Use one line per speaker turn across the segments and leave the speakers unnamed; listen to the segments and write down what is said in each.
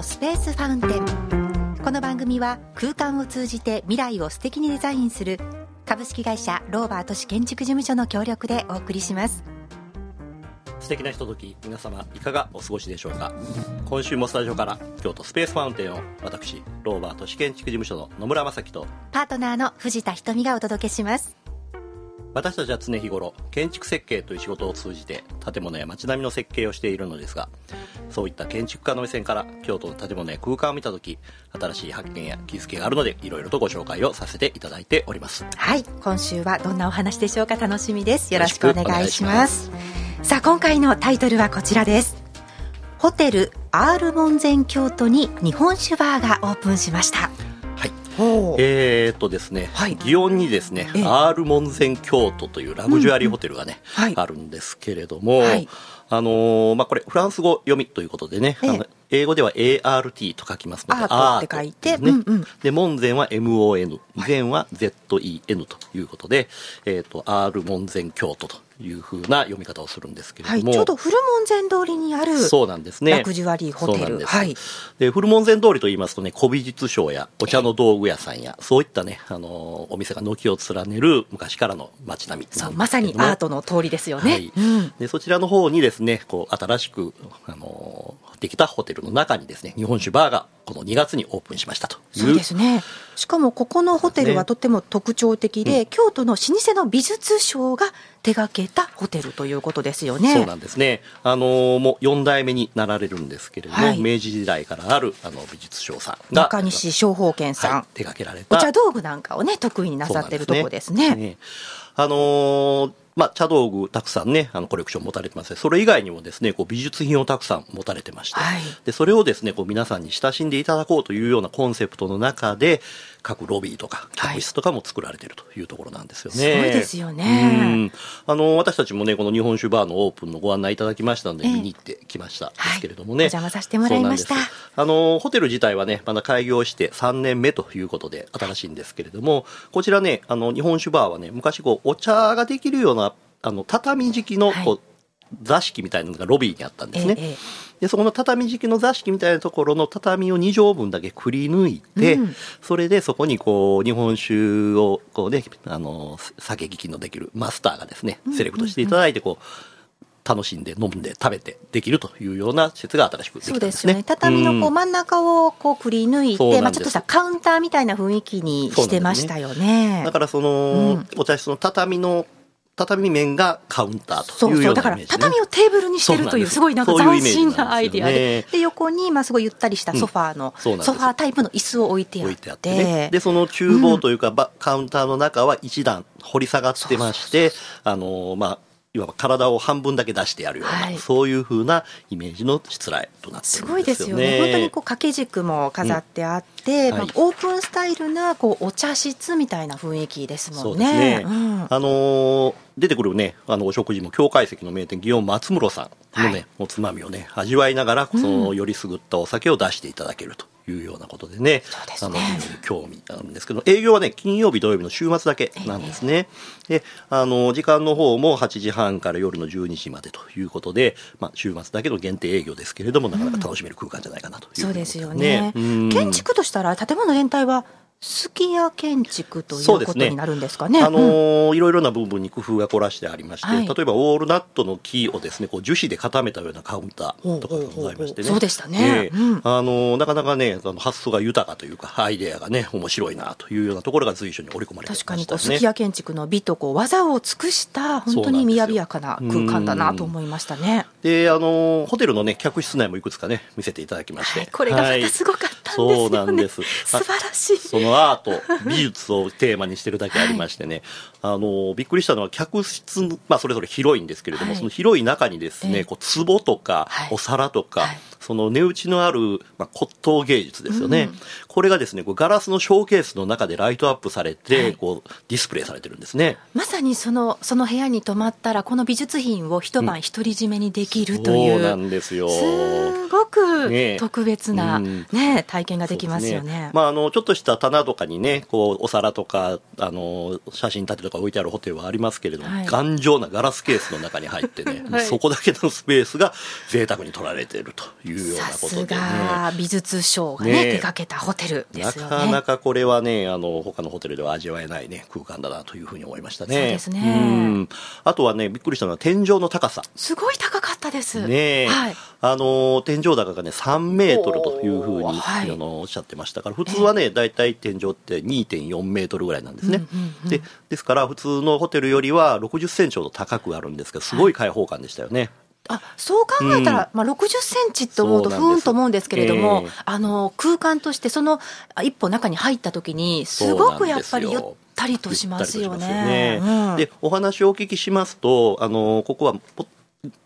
都スペースファウンテン。この番組は空間を通じて未来を素敵にデザインする株式会社ローバー都市建築事務所の協力でお送りします。
素敵なひととき皆様いかがお過ごしでしょうか？今週もスタジオから京都スペースファウンテンを私ローバー都市建築事務所の野村正樹と
パートナーの藤田瞳がお届けします。
私たちは常日頃建築設計という仕事を通じて建物や街並みの設計をしているのですがそういった建築家の目線から京都の建物や空間を見た時新しい発見や気づきがあるのでいろいろとご紹介をさせていただいております。
はい。今週はどんなお話でしょうか。楽しみです。よろしくお願いします。さあ今回のタイトルはこちらです。ホテルアール門前京都に日本酒バーがオープンしました。
えー、っとですね、はい、祇園にですね、アール門前京都というラグジュアリーホテルがね、うん。うん、あるんですけれども、はい、あのー、まあ、これフランス語読みということでね、ええ、英語では ART と書きますので、
アートって書いて、ね。うんうん、
で、門前は MON、前は ZEN ということで、えっ、ー、と、アール門前京都というふうな読み方をするんですけれども、
はい、ちょうど古門前通りにあるそうなんですね。ラグジュアリーホテル。
はい、で古門前通りといいますとね古美術商やお茶の道具屋さんやそういったねあのお店が軒を連ねる昔からの街並み
そうまさにアートの通りですよね、はい。
うん、でそちらの方にですねこう新しくあのできたホテルの中にですね日本酒バーがこの2月にオープンしましたと
そうですね。しかもここのホテルはとても特徴的で、ねうん、京都の老舗の美術商が手掛けたホテルということですよね。
そうなんですね。あのもう4代目になられるんですけれども、はい、明治時代からあるあの美術商さんが
中西正方健さん、はい、
手掛けられた。
お茶道具なんかをね得意になさってるとこですね。すね。
あのーまあ、茶道具たくさんね、あのコレクション持たれてますそれ以外にもですね、こう美術品をたくさん持たれてまして、はい、で、それをですね、こう皆さんに親しんでいただこうというようなコンセプトの中で、各ロビーとか客室とかも作られているというところなんですよね。
はい、そうですよね。
あの私たちもねこの日本酒バーのオープンのご案内いただきましたので、見に行ってきました。ですけれどもね、はい、
お邪魔させてもらいました。
あのホテル自体はねまだ開業して3年目ということで新しいんですけれども、こちらねあの日本酒バーはね昔こうお茶ができるようなあの畳敷きのこう、座敷みたいなのがロビーにあったんですね。ええ、でそこの畳敷きの座敷みたいなところの畳を2畳分だけくり抜いて、うん、それでそこにこう日本酒をこうねあの酒聞きのできるマスターがですねセレクトしていただいてこう。楽しんで飲んで食べてできるというような施設が新しくできたんですね。そうですよね。
畳のこう真ん中をこうくり抜いて、うん、まあちょっとしたカウンターみたいな雰囲気にしてましたよね。
ねだからその、うん、お茶室の畳の畳面がカウンターというようなイメージ、ね、だから
畳をテーブルにしてるというす。ごいなんか斬新なアイディアで。で横にまあすごいゆったりしたソファーの、うん、ソファータイプの椅子を置いてあって。あって、ね、
でその厨房というか、うん、カウンターの中は一段掘り下がってましてあのまあいわば体を半分だけ出してやるような、はい、そういうふうなイメージのしつらいとなってす、ね、
ごいですよね。本当にこう掛け軸も飾ってあって、うん。はい、まあ、オープンスタイルなこうお茶室みたいな雰囲気ですもんね。ね。
うん、あのー出てくるね、あの、お食事も、境界石の名店、祇園松室さんのね、はい、おつまみをね、味わいながら、その、よりすぐったお酒を出していただけるというようなことでね、
あの、
興味あるんですけど、営業はね、金曜日、土曜日の週末だけなんですね。えー、で、あの、時間の方も8時半から夜の12時までということで、まあ、週末だけの限定営業ですけれども、なかなか楽しめる空間じゃないかなという、ね、
そうですよね。建築としたら、建物全体はすき家建築ということになるんですかね。
ねあのーうん、いろいろな部分に工夫が凝らしてありまして、はい、例えばウォールナットの木をですね、こう樹脂で固めたようなカウンターとかがございましてね。
そうでしたね。
えーうん、あのー、なかなかね、あの発想が豊かというか、アイデアがね、面白いなというようなところが随所に織り込まれてました、ね、確かに
すき家建築の美とこう技を尽くした本当に雅やかな空間だなと思いましたね。
で、あのー、ホテルのね客室内もいくつかね見せていただきまして、はい、
これがまたすごかったんですよね。そうなんです。素晴らしい。
そのアート美術をテーマにしてるだけありましてね、はい、あのびっくりしたのは客室、まあ、それぞれ広いんですけれども、はい、その広い中にですね、こう壺とか、お皿とか、その値打ちのある、まあ、骨董芸術ですよね、うん、これがですねこうガラスのショーケースの中でライトアップされて、はい、こうディスプレイされてるんですね。
まさにそのその部屋に泊まったらこの美術品を一晩独り占めにできるという、
うん、そうなんですよ。
すごく特別な、ね、ね、体験ができますよね、ね、
まあ、あのちょっとした棚とかにねこうお皿とかあの写真立てとか置いてあるホテルはありますけれども、はい、頑丈なガラスケースの中に入ってね、はい、そこだけのスペースが贅沢に取られているといういうようなことで、ね、
さすが美術賞がね、ね、手掛けたホテルですよね。
なかなかこれはね、あの他のホテルでは味わえないね空間だなというふうに思いましたね。そう
ですね。
あとはね、びっくりしたのは天井の高さ。
すごい高かったです。
ね、はい、あの天井高がね3メートルというふうに、はい、あのおっしゃってましたから、普通はね大体、天井って2.4メートルぐらいなんですね。うんうんうん、でですから普通のホテルよりは60センチほど高くあるんですけど、すごい開放感でしたよね。はい
あそう考えたら、うん、まあ、60センチって思うとふーんと思うんですけれども、えー、あの空間としてその一歩中に入った時にすごくやっぱりゆったりとしますよね。
で、お話をお聞きしますとあのここは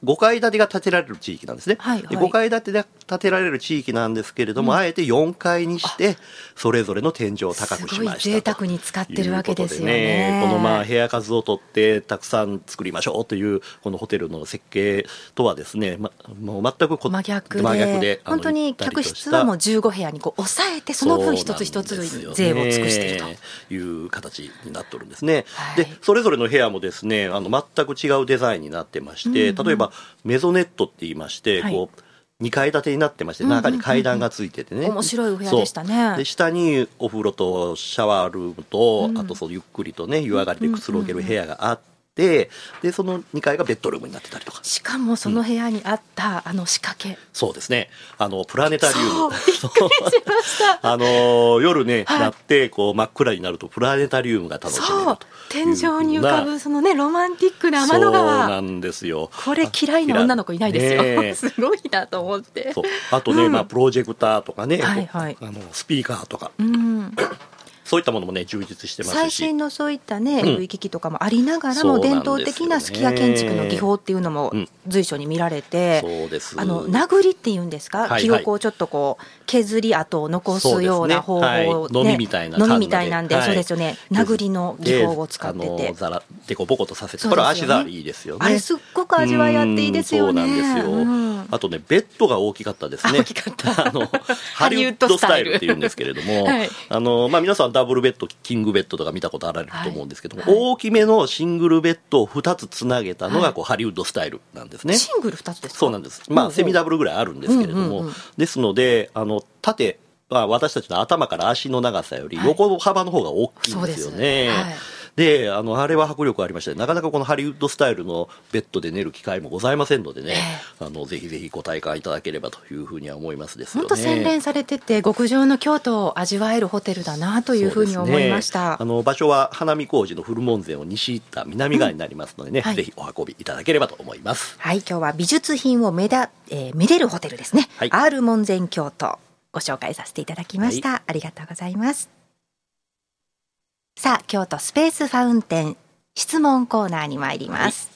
5階建てが建てられる地域なんですね、はいはい、5階建てで建てられる地域なんですけれども、うん、あえて4階にしてそれぞれの天井を高くしました
贅沢に使ってるわけですよね、
ね、このまあ部屋数を取ってたくさん作りましょうというこのホテルの設計とはですね、ま、もう全く
真逆で真逆で本当に客室はもう15部屋にこう抑えてその分一つ一つ税を尽くしている
という形になってるんですね、はい、でそれぞれの部屋もですねあの全く違うデザインになってまして、うんうん例えばメゾネットって言いまして、はい、こう2階建てになってまして、中に階段がついててね。
面白いお部屋でしたね。
で、下にお風呂とシャワールームと、うん、あとそうゆっくりとね、湯上がりでくつろげる部屋があって、でその2階がベッドルームになってたりとか。
しかもその部屋にあった、うん、あの仕掛け。
そうですね。あのプラネタリウム。あの夜ね、はい、なってこう真っ暗になるとプラネタリウムが楽しめると
天井に浮かぶそのねロマンティックな天の川。
そうなんですよ。
これ嫌いな女の子いないですよ、ね、すごいなと思って。
あとね、うん、まあプロジェクターとかね、はいはい、あのスピーカーとか、うんそういったものもね充実してますし。
最新のそういったね、うん、機器とかもありながらも伝統的なすき家建築の技法っていうのも随所に見られて、
そうです。
あの殴りっていうんですか、はいはい、木をこうちょっとこう削り跡を残すような方法ね、ね。は
い、のみみたいな
のみみたいなんで、はい、そうですよね。殴りの技法を使ってて。
ざらでこぼことさせて。これ足触りいいですよね。
あれすっごく味わいあっていいですよね。
そうなんですよ、うん、あとねベッドが大きかったですね。
大きかった。
あのハリウッドスタイルっていうんですけれども、はい、あのまあ皆さんダブルベッドキングベッドとか見たことあられると思うんですけども、はい、大きめのシングルベッドを2つつなげたのがこう、ハリウッドスタイルなんですね。
シングル2つです
そうなんです。まあ、セミダブルぐらいあるんですけれども、うんうんうん、ですので、あの、縦、まあ、私たちの頭から足の長さより横幅の方が大きいんですよね。はいで、あの、あれは迫力ありましてなかなかこのハリウッドスタイルのベッドで寝る機会もございませんのでね、えー、あの、ぜひぜひご体感いただければというふうには思いますですよね。
本当洗練されてて、極上の京都を味わえるホテルだなというふうに思いました。ね、
あの、場所は花見工事の古門前を西行った南側になりますのでね、うんはい、ぜひお運びいただければと思います。
はい、今日は美術品をめだ、えー、めでるホテルですね。はい、アール門前京都。ご紹介させていただきました、はい、ありがとうございますさあ京都スペースファウンテン質問コーナーに参ります、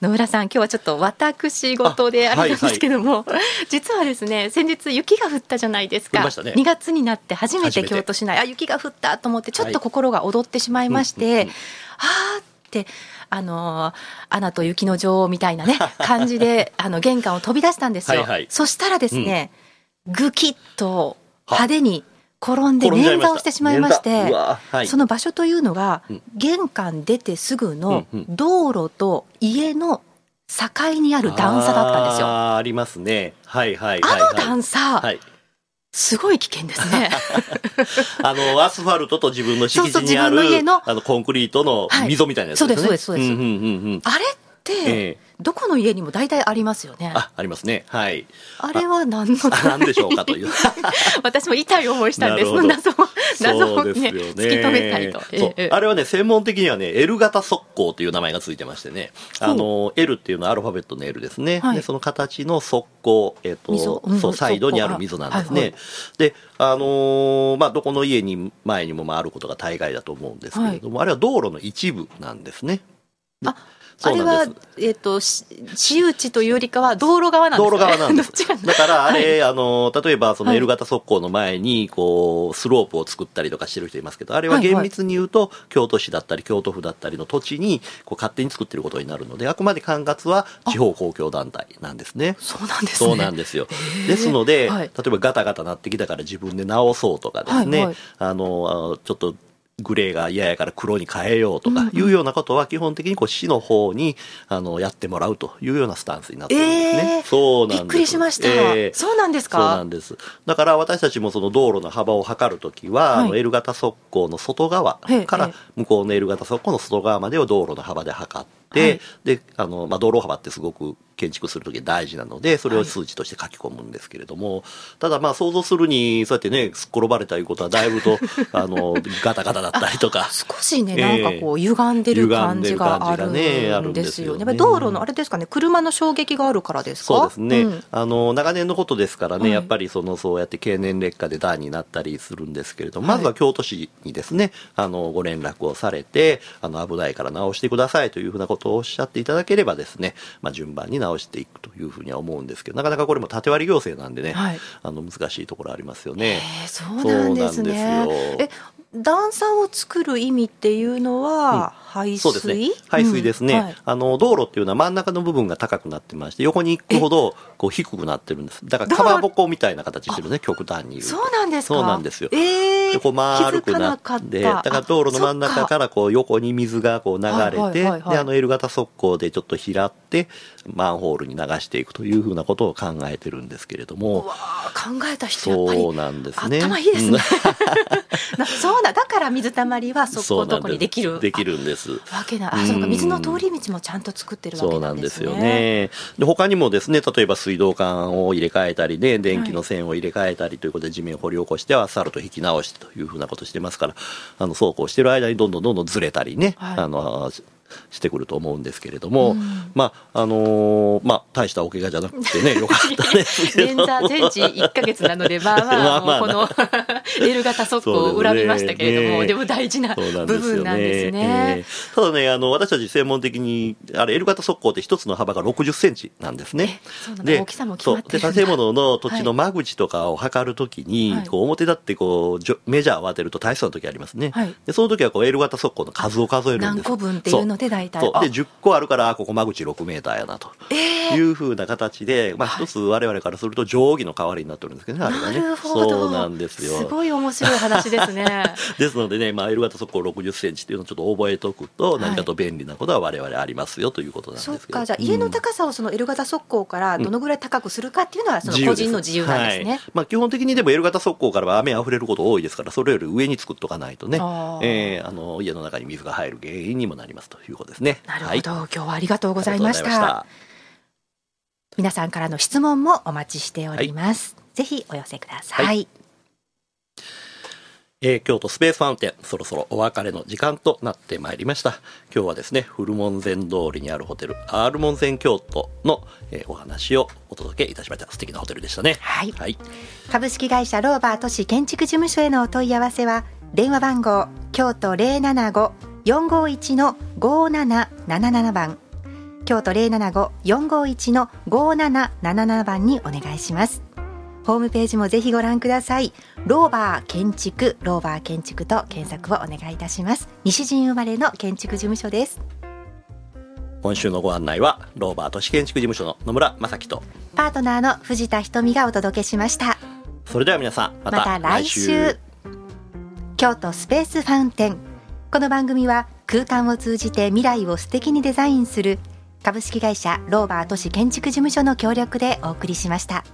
野村さん、今日はちょっと私事であるんですけども、はい。はい、実はですね、先日雪が降ったじゃないですか。ね、2月になって初めて京都市内、あ、雪が降ったと思って、ちょっと心が躍ってしまいまして、はい、あって、あのアナと雪の女王みたいなね、感じで、あの、玄関を飛び出したんですよ。はいはい、そしたらですね、うん、ぐきっと派手に転んで捻挫をしてしまいまして、はい、その場所というのが、玄関出てすぐの道路と家の境にある段差だったんですよ。
あありますね。はいはい
はい、はい、あの段差、はい、すごい危険ですね。
あの、アスファルトと自分の敷地にある、そうそう家のあの、コンクリートの溝みたいなやつですね。
はい、そうです、そうです、そうです。うんうんうんうん、あれって、えーどこの家にも大体ありますよね。
あ、ありますね。はい。
あれは何の
何でしょうかという。
私も痛い思いしたんです。謎を、謎をね、ね突き止めたいと。
あれはね、専門的にはね、L 型速攻という名前がついてましてね、あの、L っていうのはアルファベットの L ですね。はい、で、その形の速攻、えっ、ー、と、うん、そう、サイドにある溝なんですね。はいはい、で、あのー、まあ、どこの家に、前にもまああることが大概だと思うんですけれども、はい、あれは道路の一部なんですね。
ああれは、えっ、ー、と、私有地というよりかは道路側なんです
か、ね、道路側なんです。だ？からあれ、はい、あの、例えばその L 型側溝の前に、こう、スロープを作ったりとかしてる人いますけど、あれは厳密に言うと、京都市だったり京都府だったりの土地に、こう、勝手に作ってることになるので、あくまで管轄は地方公共団体なんですね。
そうなんですね。
そうなんですよ。ですので、はい、例えばガタガタなってきたから自分で直そうとかですね、はいはい、あの、ちょっと、グレーが嫌やから黒に変えようとかいうようなことは基本的にこう市の方にあのやってもらうというようなスタンスになってるんですね。
えー
そうなんです。
びっくりしました、
えー
そうなんですか？
そうなんです。だから私たちもその道路の幅を測るときは、
はい
あの L 型側溝の外側から向こうの L 型側溝の外側までを道路の幅で測って、
はい
で、あの、まあ、道路幅ってすごく建築するとき大事なので、それを数値として書き込むんですけれども、ただまあ想像するに、そうやってね、すっ転ばれたいうことはだいぶと、あの、ガタガタだったりとか、
少しね、
ええ
なんかこう、歪んでる感じがあるん
ですすよね。
道路のあれですかね、車の衝撃があるからですか？
そうですね、
ん。
あの長年のことですからね、
はい。
やっぱりそのそうやって経年劣化で段になったりするんですけれども、
はい。
まずは京都市にですねあのご連絡をされてあの危ないから直してくださいというふうなことをおっしゃっていただければですね、まあ、順番に直していくというふうには思うんですけどなかなかこれも縦割り行政なんでね、
はい
あの難しいところありますよね。
えーそうなんですね。え、段差を作る意味っていうのは、排水
そうですね。排水？ですね、
うん。はい。
あの、道路っていうのは真ん中の部分が高くなってまして、横に行くほど、こう、低くなってるんです。だから、かまぼこみたいな形してるね、極端に言うと。
そうなんですか？
そうなんですよ。
ええ
でこう丸くな
気づかなか
っ、
ってた
だから道路の真ん中からこう横に水がこう流れ
はいはいはい
て、
はい。
で、あの L 型側溝でちょっと平って、マンホールに流していくというふうなことを考えてるんですけれど
う
も、
考えた人やっぱり
そうなんですね。
頭いいですね。
うん。
なそうだ。だから水たまりはそこのとこにできる。
できるんです。
あわけなあそうか。
うん。
水の通り道もちゃんと作ってるわけ
そう
なでね。
なんんですすよね。で他にもですね、例えば水道管を入れ替えたりね、電気の線を入れ替えたりということで地面を掘り起こしてアスファルト引き直してというふうなことしてますから、あの、そうこうしてる間にどんどんどんどんずれたりね、
はい。
あの、ししてくると思うんですけれども、
うん。
まあ、あのーまあ、大したお怪我じゃなくてね、よかったですけど。
全治1か月なので、まあまあ、この L 型速攻を恨みましたけれども、
ね
でも大事な部
ですよ
分なんです
え
ね。
えただね、あの、私たち専門的に、あれ、L 型側溝って一つの幅が60センチなんですね。
えそうなんだ。大きさも決まってるん
建物の土地の間口とかを測るときに、
はい。
こう表立ってこう、メジャーを当てると大層な時ありますね。
はい。
で、その時はこう L 型側溝の数を数えるんです。
何個分っていうので大体
で、10個あるから、あここ間口6メーターやなと。
え
いうふうな形で、まあ一つ我々からすると定規の代わりになってるんですけどね、あれがね。
なるほど。
そうなんですよ。
すごい面白い話ですね。
ですのでね、まあ、L 型速攻60センチっていうのをちょっと覚えておくと、
はい
何かと便利なことは我々ありますよということなんですけど。
そっか、じゃあ家の高さをその L 型速攻からどのぐらい高くするかっていうのはその個人の自由なんですね。
はいまあ、基本的にでも L 型速攻からは雨溢れること多いですから、それより上に作っとかないとね、
あー
えーあの家の中に水が入る原因にもなりますということですね。
なるほど、
はい
今日はありがとうございました。皆さんからの質問もお待ちしております。ぜひお寄せください。
はいえー京都スペースファウンテン、そろそろお別れの時間となってまいりました。今日はですね、古門前通りにあるホテル、アール門前京都の、えーお話をお届けいたしました。素敵なホテルでしたね。
はい
はい。
株式会社ローバー都市建築事務所へのお問い合わせは電話番号京都075-451の5777番。京都075-451の5777番にお願いします。ホームページもぜひご覧ください。ローバー建築ローバー建築と検索をお願いいたします。西陣生まれの建築事務所です。
今週のご案内は、ローバー都市建築事務所の野村正樹と、
パートナーの藤田瞳がお届けしました。
それでは皆さん、また
また来週。京都スペースファウンテンこの番組は空間を通じて未来を素敵にデザインする株式会社ローバー都市建築事務所の協力でお送りしました。